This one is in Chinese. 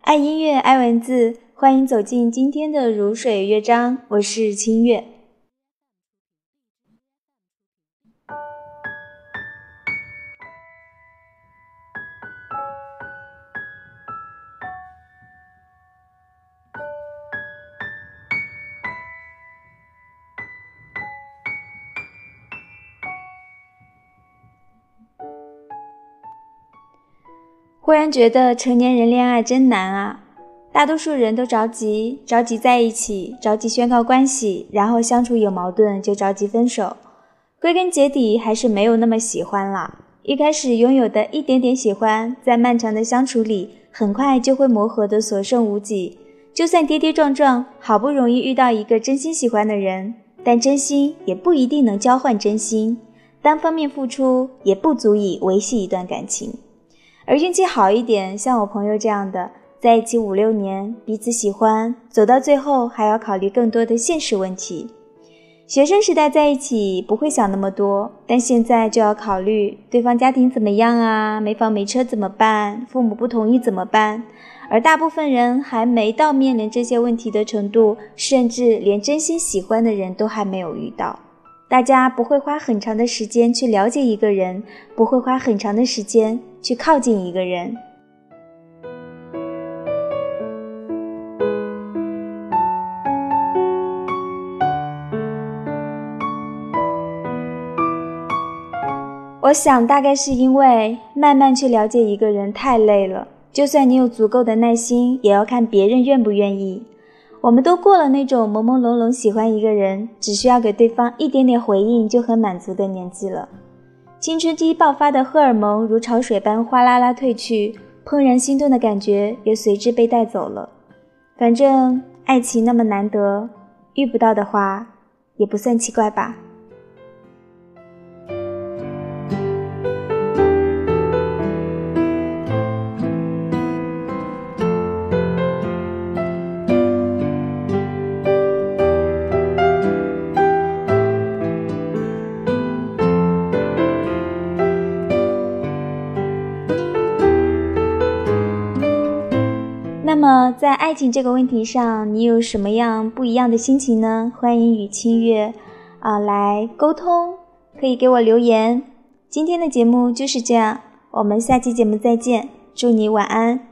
爱音乐，爱文字，欢迎走进今天的如水乐章。我是清月。忽然觉得成年人恋爱真难啊！大多数人都着急，着急在一起，着急宣告关系，然后相处有矛盾就着急分手。归根结底还是没有那么喜欢了。一开始拥有的一点点喜欢，在漫长的相处里，很快就会磨合的所剩无几。就算跌跌撞撞，好不容易遇到一个真心喜欢的人，但真心也不一定能交换真心，单方面付出也不足以维系一段感情。而运气好一点，像我朋友这样的，在一起五六年，彼此喜欢，走到最后还要考虑更多的现实问题。学生时代在一起不会想那么多，但现在就要考虑对方家庭怎么样啊，没房没车怎么办？父母不同意怎么办？而大部分人还没到面临这些问题的程度，甚至连真心喜欢的人都还没有遇到。大家不会花很长的时间去了解一个人，不会花很长的时间去靠近一个人。我想，大概是因为慢慢去了解一个人太累了，就算你有足够的耐心，也要看别人愿不愿意。我们都过了那种朦朦胧胧喜欢一个人，只需要给对方一点点回应就很满足的年纪了。青春期爆发的荷尔蒙如潮水般哗啦啦退去，怦然心动的感觉也随之被带走了。反正爱情那么难得，遇不到的话，也不算奇怪吧。那么，在爱情这个问题上，你有什么样不一样的心情呢？欢迎与清月啊来沟通，可以给我留言。今天的节目就是这样，我们下期节目再见，祝你晚安。